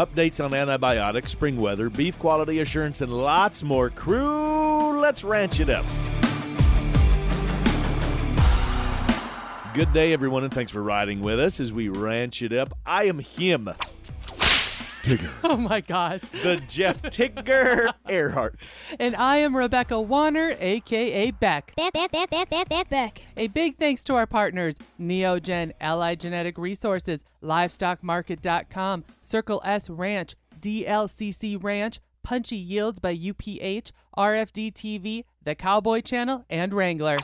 updates on antibiotics, spring weather, beef quality assurance, and lots more. Crew, let's ranch it up. Good day, everyone, and thanks for riding with us as we ranch it up. I am him, Tigger. Oh my gosh. the Jeff Tigger Earhart. And I am Rebecca Warner, aka Beck. Beck, Beck, Beck, Beck, Beck, Beck, Beck. A big thanks to our partners Neogen, Allied Genetic Resources, LivestockMarket.com, Circle S Ranch, DLCC Ranch, Punchy Yields by UPH, RFD TV, The Cowboy Channel, and Wrangler.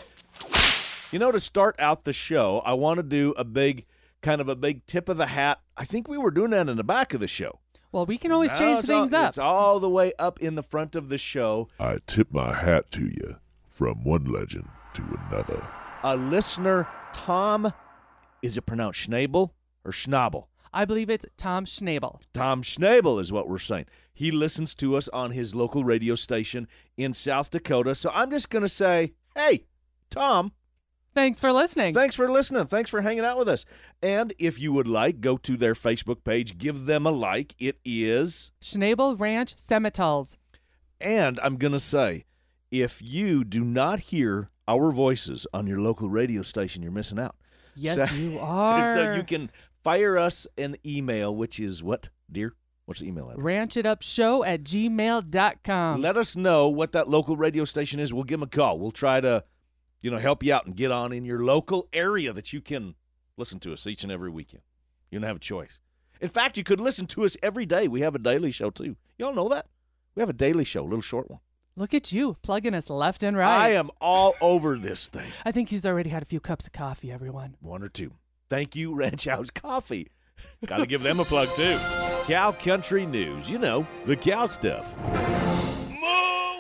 You know, to start out the show, I want to do a big, kind of a big tip of the hat. I think we were doing that in the back of the show. Well, we can always No, change it's all- things up. It's all the way up in the front of the show. I tip my hat to you from one legend to another. A listener, Tom, is it pronounced Schnabel or Schnabel? I believe it's Tom Schnabel. Tom Schnabel is what we're saying. He listens to us on his local radio station in South Dakota. So I'm just going to say, hey, Tom, Thanks for listening. thanks for listening. Thanks for hanging out with us. And if you would like, go to their Facebook page, give them a like. It is. Schnabel Ranch Simmentals. And I'm going to say, if you do not hear our voices on your local radio station, you're missing out. Yes, So- you are. so you can fire us an email, which is what, dear? What's the email address? ranchitupshow at gmail.com. Let us know what that local radio station is. We'll give them a call. We'll try to, you know, help you out and get on in your local area that you can listen to us each and every weekend. You don't have a choice. In fact, you could listen to us every day. We have a daily show too. Y'all know that? We have a daily show, a little short one. Look at you plugging us left and right. I am all over this thing. I think he's already had a few cups of coffee, everyone. One or two. Thank you, Ranch House Coffee. Got to give them a plug too. Cow Country News. You know, the cow stuff.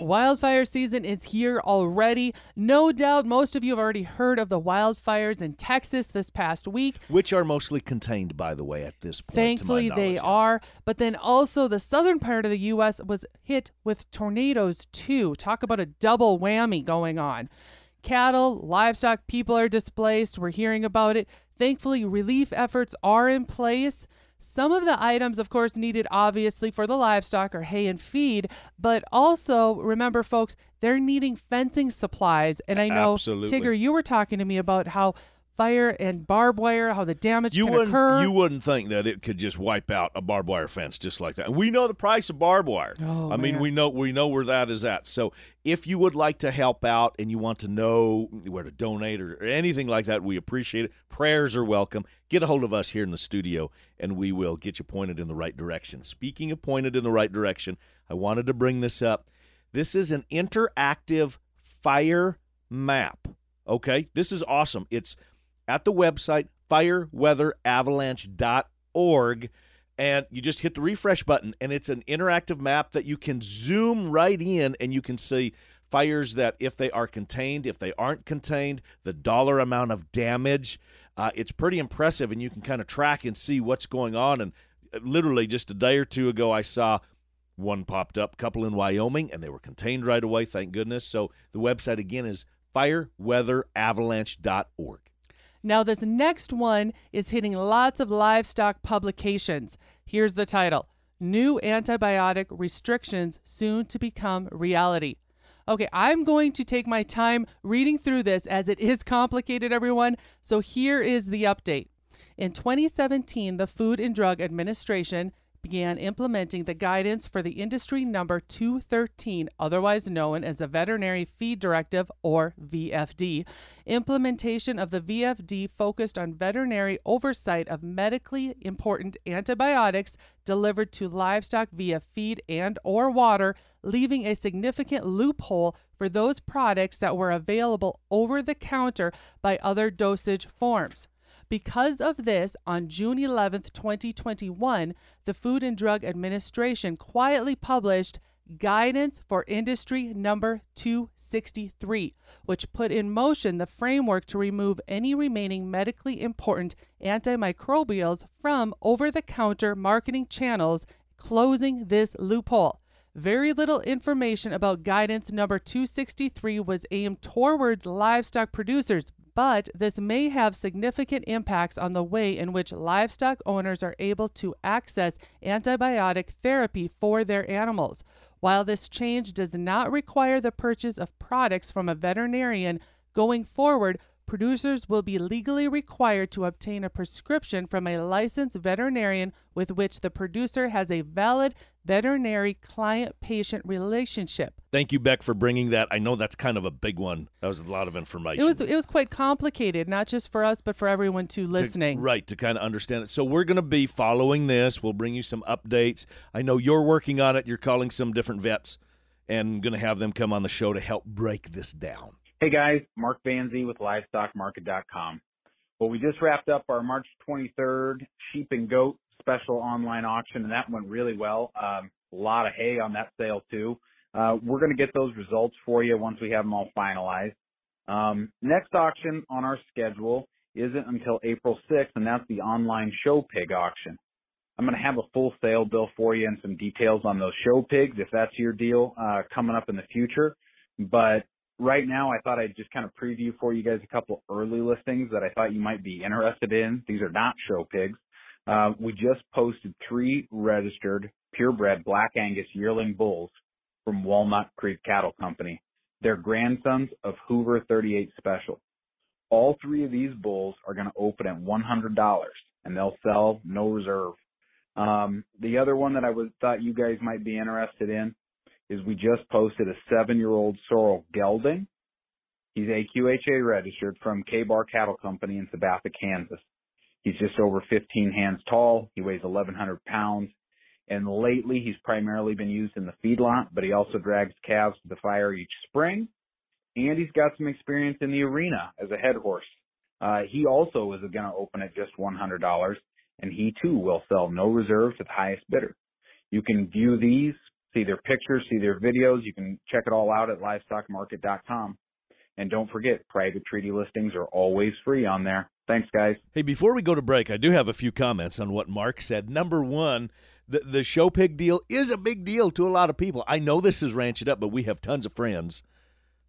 Wildfire season is here already. No doubt most of you have already heard of the wildfires in Texas this past week. Which are mostly contained, by the way, at this point. Thankfully, they are. But then also, the southern part of the U.S. was hit with tornadoes, too. Talk about a double whammy going on. Cattle, livestock, people are displaced. We're hearing about it. Thankfully, relief efforts are in place. Some of the items, of course, needed obviously for the livestock are hay and feed, but also remember, folks, they're needing fencing supplies. And I know, Absolutely. Tigger, you were talking to me about how fire and barbed wire, how the damage You can wouldn't, occur. you wouldn't think that it could just wipe out a barbed wire fence just like that. And we know the price of barbed wire. Oh, I mean, we know we know where that is at. So if you would like to help out and you want to know where to donate or, or anything like that, we appreciate it. Prayers are welcome. Get a hold of us here in the studio, and we will get you pointed in the right direction. Speaking of pointed in the right direction, I wanted to bring this up. This is an interactive fire map. Okay, this is awesome. It's at the website fireweatheravalanche.org and you just hit the refresh button and it's an interactive map that you can zoom right in and you can see fires that if they are contained if they aren't contained the dollar amount of damage. Uh, it's pretty impressive and you can kind of track and see what's going on and uh, literally just a day or two ago i saw one popped up couple in wyoming and they were contained right away thank goodness. So the website again is fireweatheravalanche.org Now, this next one is hitting lots of livestock publications. Here's the title New Antibiotic Restrictions Soon to Become Reality. Okay, I'm going to take my time reading through this as it is complicated, everyone. So here is the update. In 2017, the Food and Drug Administration began implementing the guidance for the industry number 213, otherwise known as the Veterinary Feed Directive or VFD. Implementation of the VFD focused on veterinary oversight of medically important antibiotics delivered to livestock via feed and or water, leaving a significant loophole for those products that were available over the counter by other dosage forms. Because of this, on June 11th, 2021, the Food and Drug Administration quietly published Guidance for Industry Number 263, which put in motion the framework to remove any remaining medically important antimicrobials from over the counter marketing channels, closing this loophole. Very little information about guidance number 263 was aimed towards livestock producers, but this may have significant impacts on the way in which livestock owners are able to access antibiotic therapy for their animals. While this change does not require the purchase of products from a veterinarian, going forward, producers will be legally required to obtain a prescription from a licensed veterinarian with which the producer has a valid veterinary client patient relationship. Thank you, Beck, for bringing that. I know that's kind of a big one. That was a lot of information. It was it was quite complicated, not just for us, but for everyone too to- listening. right, to kind of understand it. So we're going to be following this. We'll bring you some updates. I know you're working on it. You're calling some different vets and going to have them come on the show to help break this down. Hey guys, Mark Vanzi with LivestockMarket.com. Well, we just wrapped up our March 23rd sheep and goat special online auction, and that went really well. Um, a lot of hay on that sale too. Uh, we're going to get those results for you once we have them all finalized. Um, next auction on our schedule isn't until April 6th, and that's the online show pig auction. I'm going to have a full sale bill for you and some details on those show pigs if that's your deal uh, coming up in the future. But right now, I thought I'd just kind of preview for you guys a couple early listings that I thought you might be interested in. These are not show pigs. Uh, we just posted three registered purebred Black Angus yearling bulls from Walnut Creek Cattle Company. They're grandsons of Hoover 38 Special. All three of these bulls are going to open at $100 and they'll sell no reserve. Um, the other one that I was thought you guys might be interested in is we just posted a seven-year-old sorrel gelding. He's AQHA registered from K-Bar Cattle Company in Sabetha, Kansas. He's just over 15 hands tall. He weighs 1,100 pounds. And lately, he's primarily been used in the feedlot, but he also drags calves to the fire each spring. And he's got some experience in the arena as a head horse. Uh, he also is going to open at just $100, and he too will sell no reserve to the highest bidder. You can view these, see their pictures, see their videos. You can check it all out at livestockmarket.com. And don't forget, private treaty listings are always free on there. Thanks, guys. Hey, before we go to break, I do have a few comments on what Mark said. Number one, the, the show pig deal is a big deal to a lot of people. I know this is Ranch It Up, but we have tons of friends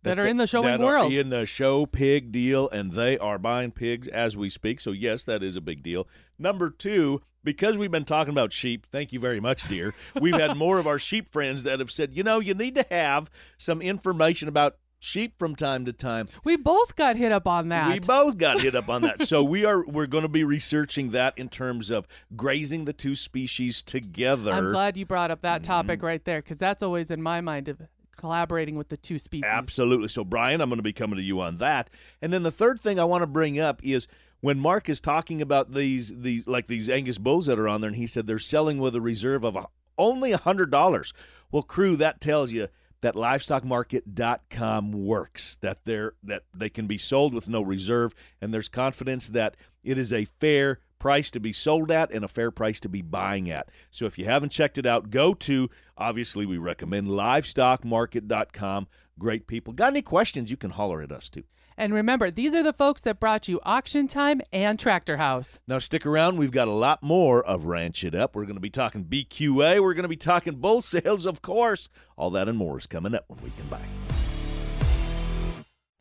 That are in the showing that world. Are in the show pig deal, and they are buying pigs as we speak. So yes, that is a big deal. Number two, because we've been talking about sheep, thank you very much, dear. We've had more of our sheep friends that have said, you know, you need to have some information about sheep from time to time. We both got hit up on that. We both got hit up on that. So we are we're going to be researching that in terms of grazing the two species together. I'm glad you brought up that Mm-hmm. topic right there because that's always in my mind of collaborating with the two species. Absolutely. So, Brian, I'm going to be coming to you on that. And then the third thing I want to bring up is when Mark is talking about these these like these Angus bulls that are on there, and he said they're selling with a reserve of a, only a hundred dollars. Well, crew, that tells you that livestockmarket.com works that they're that they can be sold with no reserve and there's confidence that it is a fair price to be sold at and a fair price to be buying at. So if you haven't checked it out, go to obviously we recommend livestockmarket.com. Great people. Got any questions? You can holler at us too. And remember, these are the folks that brought you Auction Time and Tractor House. Now stick around. We've got a lot more of Ranch It Up. We're going to be talking BQA. We're going to be talking bull sales, of course. All that and more is coming up when we come back.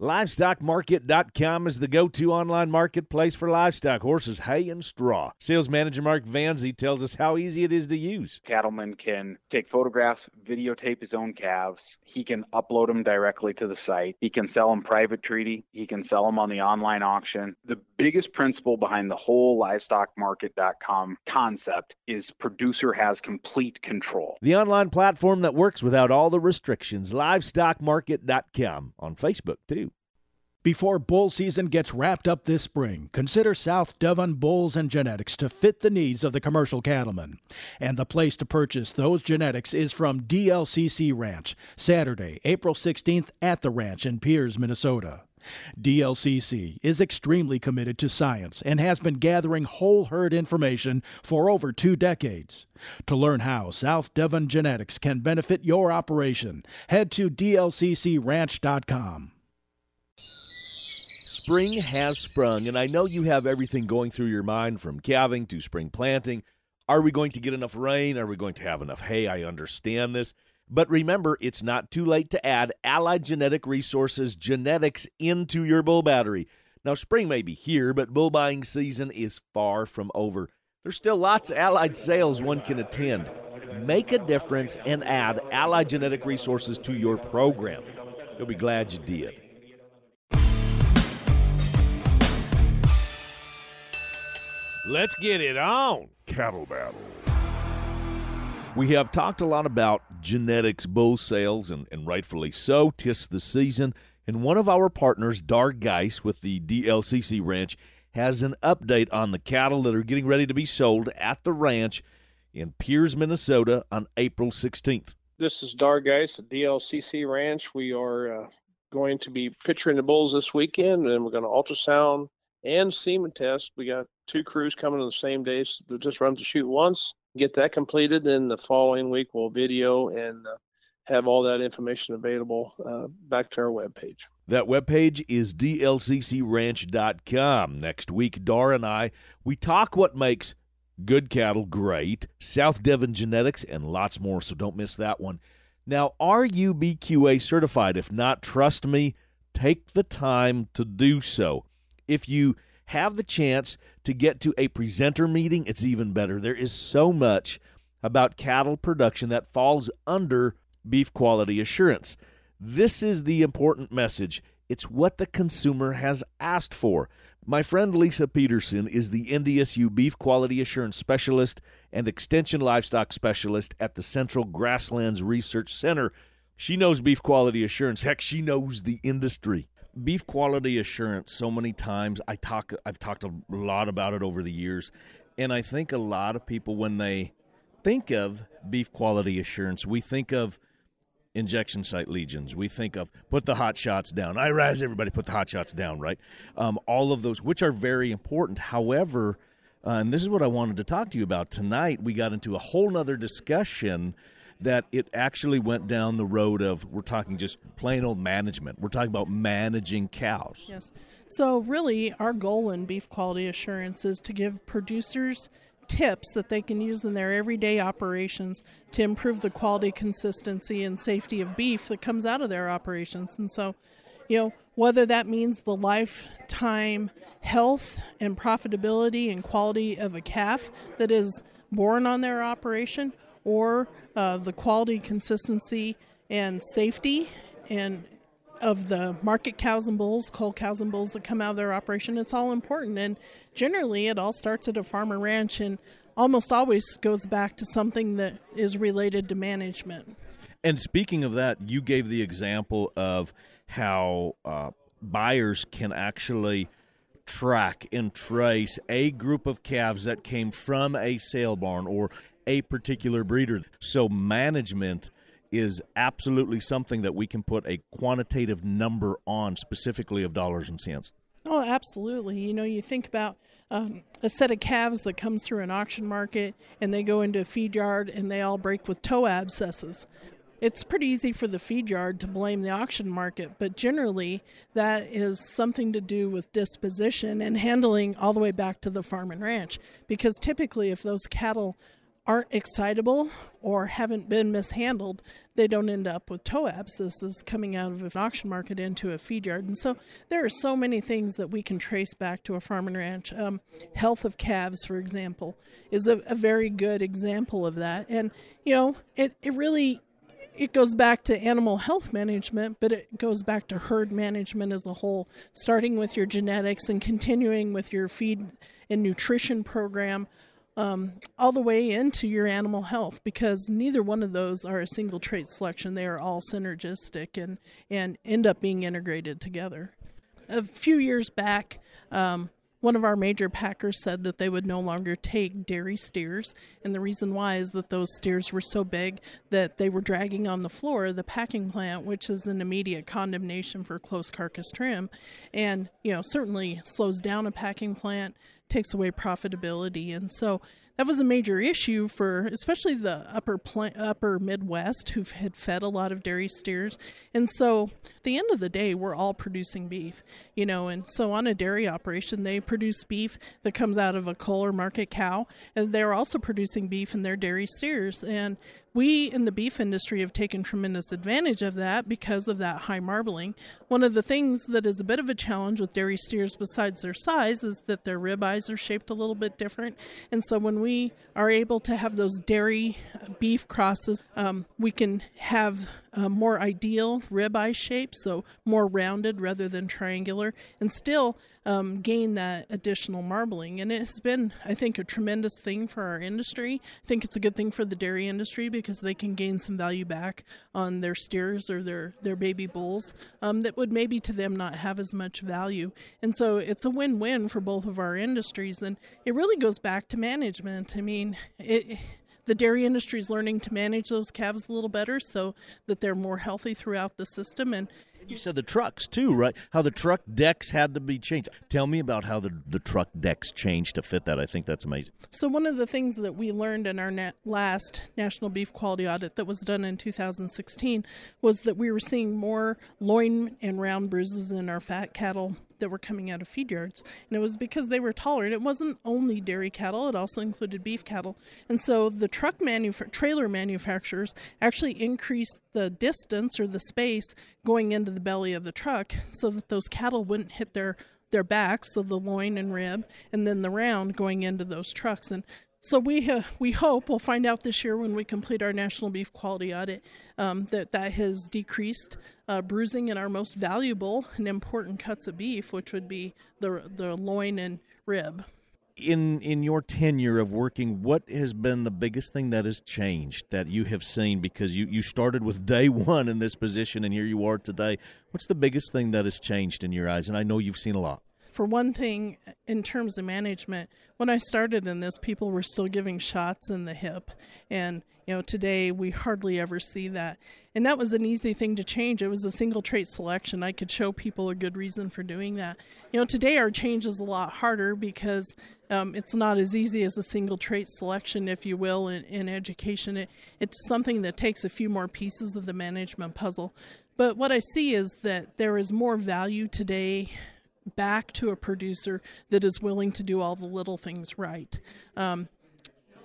LivestockMarket.com is the go to online marketplace for livestock, horses, hay, and straw. Sales manager Mark Vanzi tells us how easy it is to use. cattleman can take photographs, videotape his own calves. He can upload them directly to the site. He can sell them private treaty. He can sell them on the online auction. The biggest principle behind the whole livestockmarket.com concept is producer has complete control. The online platform that works without all the restrictions. LivestockMarket.com on Facebook, too. Before bull season gets wrapped up this spring, consider South Devon Bulls and Genetics to fit the needs of the commercial cattleman. And the place to purchase those genetics is from DLCC Ranch, Saturday, April 16th at the ranch in Pierz, Minnesota. DLCC is extremely committed to science and has been gathering whole herd information for over two decades. To learn how South Devon Genetics can benefit your operation, head to dlccranch.com. Spring has sprung, and I know you have everything going through your mind from calving to spring planting. Are we going to get enough rain? Are we going to have enough hay? I understand this. But remember, it's not too late to add Allied Genetic Resources genetics into your bull battery. Now, spring may be here, but bull buying season is far from over. There's still lots of allied sales one can attend. Make a difference and add allied genetic resources to your program. You'll be glad you did. Let's get it on. Cattle battle. We have talked a lot about genetics bull sales, and, and rightfully so. Tis the season. And one of our partners, Dar Geis with the DLCC Ranch, has an update on the cattle that are getting ready to be sold at the ranch in Pierz, Minnesota on April 16th. This is Dar Geis at DLCC Ranch. We are uh, going to be picturing the bulls this weekend, and we're going to ultrasound and semen test. We got two crews coming on the same day. So they just run to chute once, get that completed. Then the following week, we'll video and uh, have all that information available uh, back to our webpage. That webpage is dlccranch.com. Next week, Dar and I, we talk what makes good cattle great, South Devon genetics, and lots more, so don't miss that one. Now, are you BQA certified? If not, trust me, take the time to do so. If you have the chance to get to a presenter meeting, it's even better. There is so much about cattle production that falls under beef quality assurance. This is the important message. It's what the consumer has asked for. My friend Lisa Peterson is the NDSU Beef Quality Assurance Specialist and Extension Livestock Specialist at the Central Grasslands Research Center. She knows beef quality assurance. Heck, she knows the industry. Beef quality assurance so many times I talk I've talked a lot about it over the years and I think a lot of people when they think of beef quality assurance, we think of injection site lesions We think of put the hot shots down. I rise everybody put the hot shots down, right? Um, all of those, which are very important. However, uh, and this is what I wanted to talk to you about tonight. We got into a whole nother discussion that it actually went down the road of we're talking just plain old management. We're talking about managing cows. Yes. So really, our goal in beef quality assurance is to give producers tips that they can use in their everyday operations to improve the quality, consistency, and safety of beef that comes out of their operations. And so, you know, whether that means the lifetime health and profitability and quality of a calf that is born on their operation, or uh, the quality, consistency, and safety and of the market cows and bulls, cull cows and bulls that come out of their operation, it's all important. And generally, it all starts at a farm or ranch and almost always goes back to something that is related to management. And speaking of that, you gave the example of how uh, buyers can actually track and trace a group of calves that came from a sale barn or a particular breeder. So management is absolutely something that we can put a quantitative number on, specifically of dollars and cents. Oh, absolutely. You know, you think about um, a set of calves that comes through an auction market and they go into a feed yard and they all break with toe abscesses. It's pretty easy for the feed yard to blame the auction market, but generally that is something to do with disposition and handling all the way back to the farm and ranch. Because typically, if those cattle aren't excitable or haven't been mishandled, they don't end up with toe abscesses coming out of an auction market into a feed yard. And so there are so many things that we can trace back to a farm and ranch. Um, health of calves, for example, is a, a very good example of that. And, you know, it, it really it goes back to animal health management, but it goes back to herd management as a whole, starting with your genetics and continuing with your feed and nutrition program um, all the way into your animal health because neither one of those are a single trait selection. They are all synergistic and, and end up being integrated together. A few years back, um, one of our major packers said that they would no longer take dairy steers, and the reason why is that those steers were so big that they were dragging on the floor the packing plant, which is an immediate condemnation for close carcass trim, and you know certainly slows down a packing plant, takes away profitability. And so that was a major issue for especially the upper pl- upper Midwest who had fed a lot of dairy steers. And so, at the end of the day, we're all producing beef, you know. And so, on a dairy operation, they produce beef that comes out of a cull or market cow, and they're also producing beef in their dairy steers. And we in the beef industry have taken tremendous advantage of that because of that high marbling. One of the things that is a bit of a challenge with dairy steers, besides their size, is that their ribeyes are shaped a little bit different. And so when we are able to have those dairy beef crosses, um, we can have more ideal ribeye shape, so more rounded rather than triangular, and still um, gain that additional marbling. And it has been, I think, a tremendous thing for our industry. I think it's a good thing for the dairy industry because they can gain some value back on their steers or their, their baby bulls um, that would maybe to them not have as much value. And so it's a win win for both of our industries. And it really goes back to management. I mean, it the dairy industry is learning to manage those calves a little better so that they're more healthy throughout the system and you said the trucks too, right? How the truck decks had to be changed. Tell me about how the, the truck decks changed to fit that. I think that's amazing. So, one of the things that we learned in our nat- last National Beef Quality Audit that was done in 2016 was that we were seeing more loin and round bruises in our fat cattle that were coming out of feed yards. And it was because they were taller. And it wasn't only dairy cattle, it also included beef cattle. And so the truck manuf- trailer manufacturers actually increased the distance or the space going into the belly of the truck so that those cattle wouldn't hit their their backs, so the loin and rib, and then the round going into those trucks. And so we uh, we hope we'll find out this year when we complete our national beef quality audit um, that that has decreased uh, bruising in our most valuable and important cuts of beef, which would be the the loin and rib. In in your tenure of working, what has been the biggest thing that has changed that you have seen? Because you you started with day one in this position, and here you are today. What's the biggest thing that has changed in your eyes? And I know you've seen a lot for one thing, in terms of management, when I started in this, people were still giving shots in the hip. And, you know, today we hardly ever see that. And that was an easy thing to change. It was a single trait selection. I could show people a good reason for doing that. You know, today our change is a lot harder because um, it's not as easy as a single trait selection, if you will, in, in education. It, it's something that takes a few more pieces of the management puzzle. But what I see is that there is more value today back to a producer that is willing to do all the little things right. Um,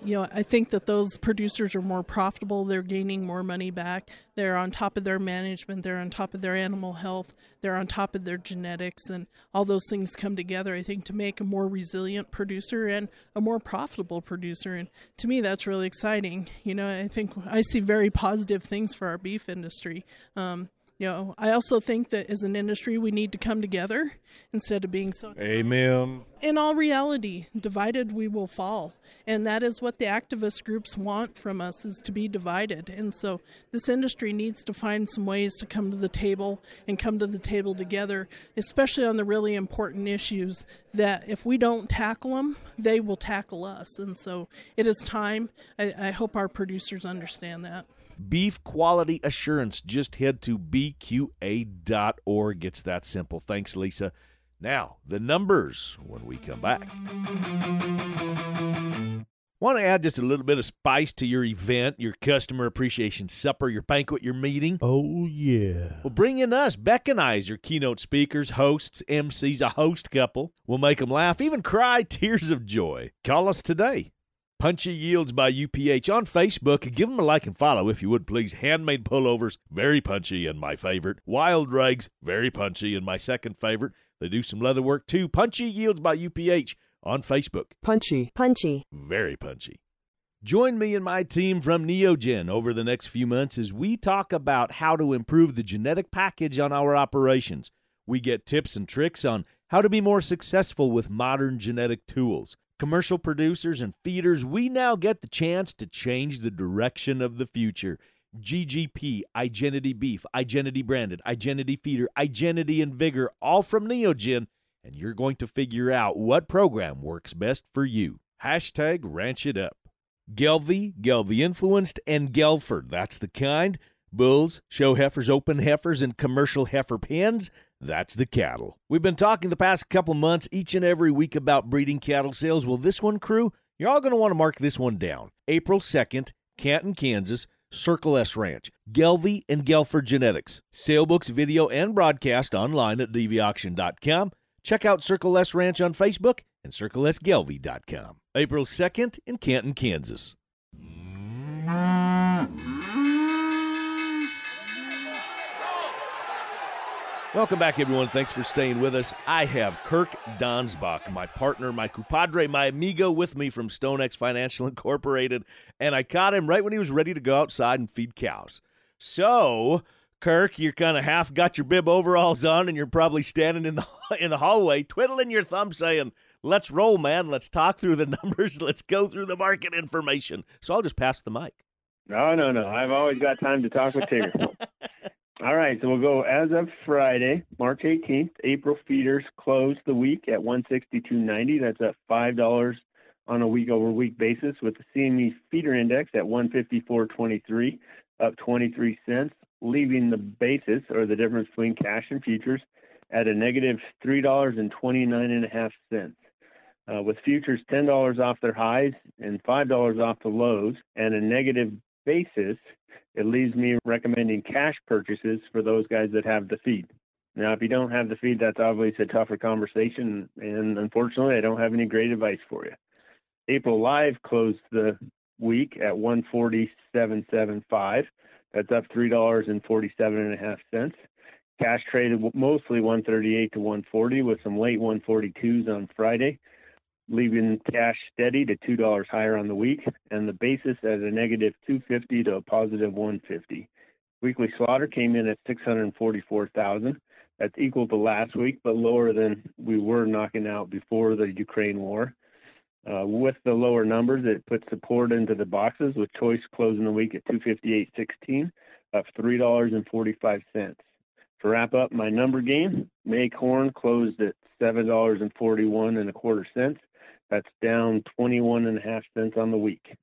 you know, I think that those producers are more profitable. They're gaining more money back. They're on top of their management. They're on top of their animal health. They're on top of their genetics, and all those things come together. I think to make a more resilient producer and a more profitable producer. And to me, that's really exciting. You know, I think I see very positive things for our beef industry. Um, you know, I also think that as an industry, we need to come together instead of being so. Amen. In all reality, divided we will fall, and that is what the activist groups want from us: is to be divided. And so, this industry needs to find some ways to come to the table and come to the table together, especially on the really important issues that if we don't tackle them, they will tackle us. And so, it is time. I, I hope our producers understand that. Beef quality assurance. Just head to bqa.org. It's that simple. Thanks, Lisa. Now, the numbers when we come back. Want to add just a little bit of spice to your event, your customer appreciation supper, your banquet, your meeting? Oh, yeah. Well, bring in us, Beck and I, as your keynote speakers, hosts, MCs, a host couple. We'll make them laugh, even cry tears of joy. Call us today. Punchy Yields by UPH on Facebook. Give them a like and follow if you would, please. Handmade pullovers, very punchy and my favorite. Wild Rags, very punchy and my second favorite. They do some leather work too. Punchy Yields by UPH on Facebook. Punchy. Punchy. Very punchy. Join me and my team from Neogen over the next few months as we talk about how to improve the genetic package on our operations. We get tips and tricks on how to be more successful with modern genetic tools commercial producers and feeders, we now get the chance to change the direction of the future. GGP, Igenity Beef, Igenity Branded, Igenity Feeder, Igenity and Vigor, all from Neogen, and you're going to figure out what program works best for you. Hashtag Ranch It Up. Gelbvieh, Gelbvieh Influenced, and Gelford, that's the kind. Bulls, show heifers, open heifers, and commercial heifer pens. That's the cattle. We've been talking the past couple months each and every week about breeding cattle sales. Well, this one, crew, you're all going to want to mark this one down. April 2nd, Canton, Kansas, Circle S Ranch, Gelbvieh and Gelford Genetics. Sale books, video, and broadcast online at dvauction.com. Check out Circle S Ranch on Facebook and circlesgelbvieh.com. April 2nd in Canton, Kansas. Welcome back, everyone. Thanks for staying with us. I have Kirk Donsbach, my partner, my compadre, my amigo with me from StoneX Financial Incorporated, and I caught him right when he was ready to go outside and feed cows. So, Kirk, you're kind of half got your bib overalls on, and you're probably standing in the in the hallway, twiddling your thumb, saying, "Let's roll, man. Let's talk through the numbers. Let's go through the market information." So I'll just pass the mic. No, no, no. I've always got time to talk with Tigger. All right, so we'll go as of Friday, March 18th. April feeders closed the week at 162.90. That's up five dollars on a week-over-week basis, with the CME feeder index at 154.23, up 23 cents, leaving the basis or the difference between cash and futures at a negative three dollars and 29 and a half cents. Uh, with futures ten dollars off their highs and five dollars off the lows, and a negative basis, it leaves me recommending cash purchases for those guys that have the feed. Now, if you don't have the feed, that's obviously a tougher conversation, and unfortunately, I don't have any great advice for you. April Live closed the week at 147.75. That's up three dollars and forty-seven and a half cents. Cash traded mostly 138 to 140 with some late 142s on Friday leaving cash steady to two dollars higher on the week, and the basis at a negative 250 to a positive 150. Weekly slaughter came in at 644,000. That's equal to last week, but lower than we were knocking out before the Ukraine war. Uh, with the lower numbers, it puts support into the boxes, with choice closing the week at 258.16, up three dollars and 45 cents. To wrap up my number game, May corn closed at seven dollars and 41 and a quarter cents. That's down 21 and a half cents on the week.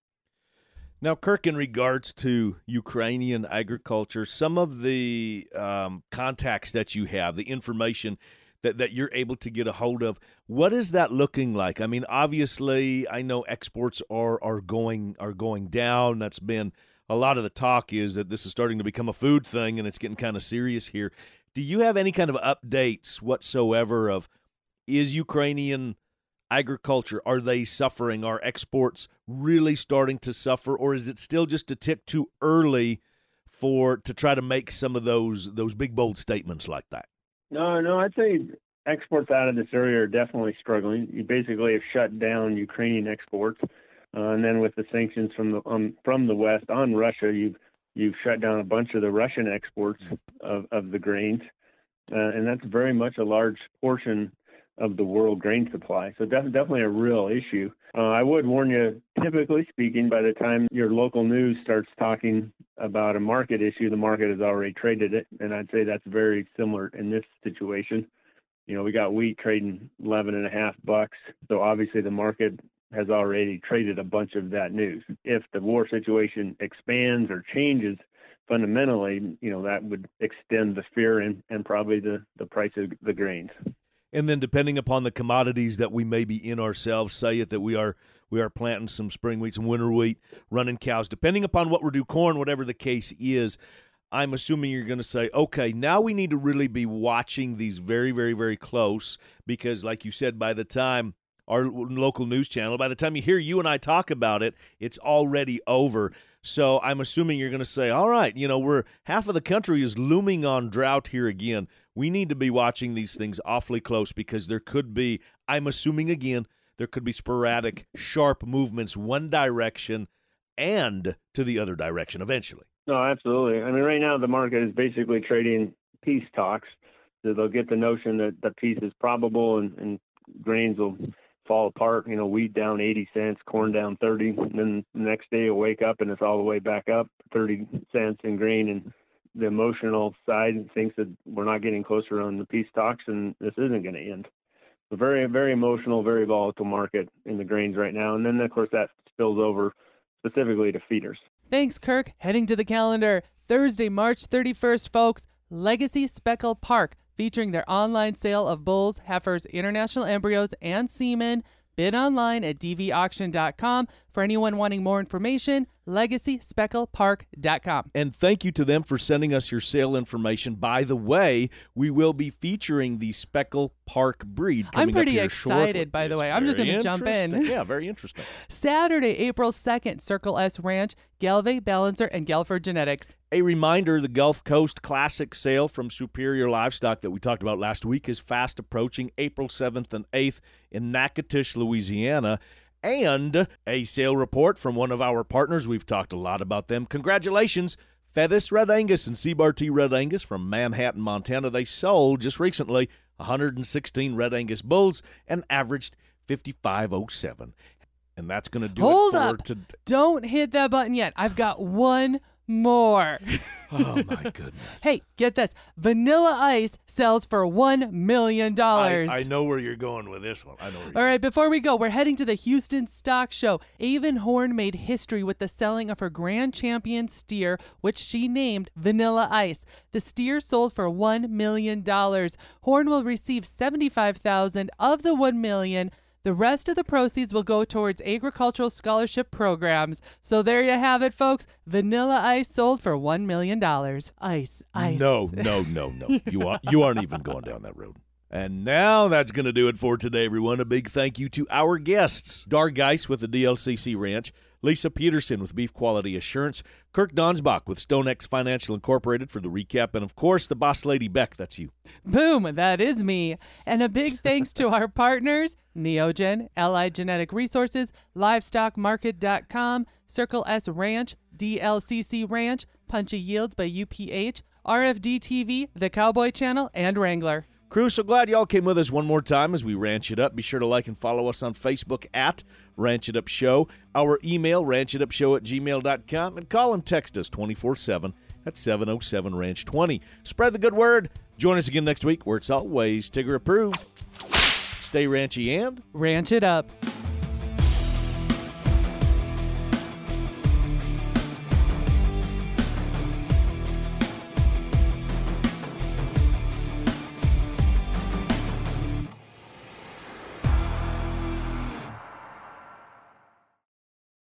Now, Kirk, in regards to Ukrainian agriculture, some of the um, contacts that you have, the information that, that you're able to get a hold of, what is that looking like? I mean, obviously, I know exports are are going are going down. That's been a lot of the talk is that this is starting to become a food thing, and it's getting kind of serious here. Do you have any kind of updates whatsoever of is Ukrainian agriculture? Are they suffering? Are exports really starting to suffer, or is it still just a tick too early for to try to make some of those those big bold statements like that? No, no, I'd say exports out of this area are definitely struggling. You basically have shut down Ukrainian exports, uh, and then with the sanctions from the um, from the West on Russia, you've you've shut down a bunch of the Russian exports of, of the grains, uh, and that's very much a large portion of the world grain supply. So def- definitely a real issue. Uh, I would warn you, typically speaking, by the time your local news starts talking about a market issue, the market has already traded it. And I'd say that's very similar in this situation. You know, we got wheat trading 11 and a half bucks. So obviously the market has already traded a bunch of that news. If the war situation expands or changes fundamentally, you know, that would extend the fear and, and probably the, the price of the grains and then depending upon the commodities that we may be in ourselves, say it that we are we are planting some spring wheat, some winter wheat, running cows, depending upon what we're do, corn, whatever the case is. I'm assuming you're going to say, okay, now we need to really be watching these very, very, very close because, like you said, by the time our local news channel, by the time you hear you and I talk about it, it's already over. So I'm assuming you're going to say, all right, you know, we're half of the country is looming on drought here again we need to be watching these things awfully close because there could be, I'm assuming again, there could be sporadic, sharp movements one direction and to the other direction eventually. No, absolutely. I mean, right now the market is basically trading peace talks. So they'll get the notion that the peace is probable and, and grains will fall apart. You know, wheat down 80 cents, corn down 30. And then the next day you'll wake up and it's all the way back up 30 cents in grain and the emotional side thinks that we're not getting closer on the peace talks and this isn't going to end. A very, very emotional, very volatile market in the grains right now. And then, of course, that spills over specifically to feeders. Thanks, Kirk. Heading to the calendar. Thursday, March 31st, folks, Legacy Speckle Park, featuring their online sale of bulls, heifers, international embryos, and semen. Bid online at dvauction.com. For anyone wanting more information, legacyspecklepark.com. And thank you to them for sending us your sale information. By the way, we will be featuring the Speckle Park breed. I'm pretty up here excited, shortly. by the It's way. I'm just gonna jump in. Yeah, very interesting. Saturday, April 2nd, Circle S Ranch, Gelbvieh, Balancer, and Gelford Genetics. A reminder the Gulf Coast Classic sale from Superior Livestock that we talked about last week is fast approaching April 7th and 8th in Natchitoches, Louisiana. And a sale report from one of our partners. We've talked a lot about them. Congratulations, Feddes Red Angus and Seabar T Red Angus from Manhattan, Montana. They sold just recently 116 Red Angus bulls and averaged 5507. And that's going to do Hold it for up. today. Don't hit that button yet. I've got one more. Oh, my goodness. hey, get this. Vanilla Ice sells for 1 million. I, I know where you're going with this one. I know where All right, before we go, we're heading to the Houston Stock Show. Avon Horn made history with the selling of her grand champion steer, which she named Vanilla Ice. The steer sold for $1 million. Horn will receive 75,000 of the $1 million. The rest of the proceeds will go towards agricultural scholarship programs. So there you have it, folks. Vanilla Ice sold for $1 million. Ice, ice. No, no, no, no. You aren't, you aren't even going down that road. And now that's going to do it for today, everyone. A big thank you to our guests Dar Geis with the DLCC Ranch, Lisa Peterson with Beef Quality Assurance, Kirk Donsbach with StoneX Financial Incorporated for the recap, and of course, the boss lady Beck. That's you. Boom, that is me. And a big thanks to our partners Neogen, Allied Genetic Resources, LivestockMarket.com, Circle S Ranch, DLCC Ranch, Punchy Yields by UPH, RFD TV, The Cowboy Channel, and Wrangler. Crew, so glad y'all came with us one more time as we ranch it up. Be sure to like and follow us on Facebook at Ranch It Up Show. Our email, ranchitupshow at gmail.com, and call and text us 24 7 at 707 Ranch 20. Spread the good word. Join us again next week where it's always Tigger approved. Stay ranchy and Ranch it up.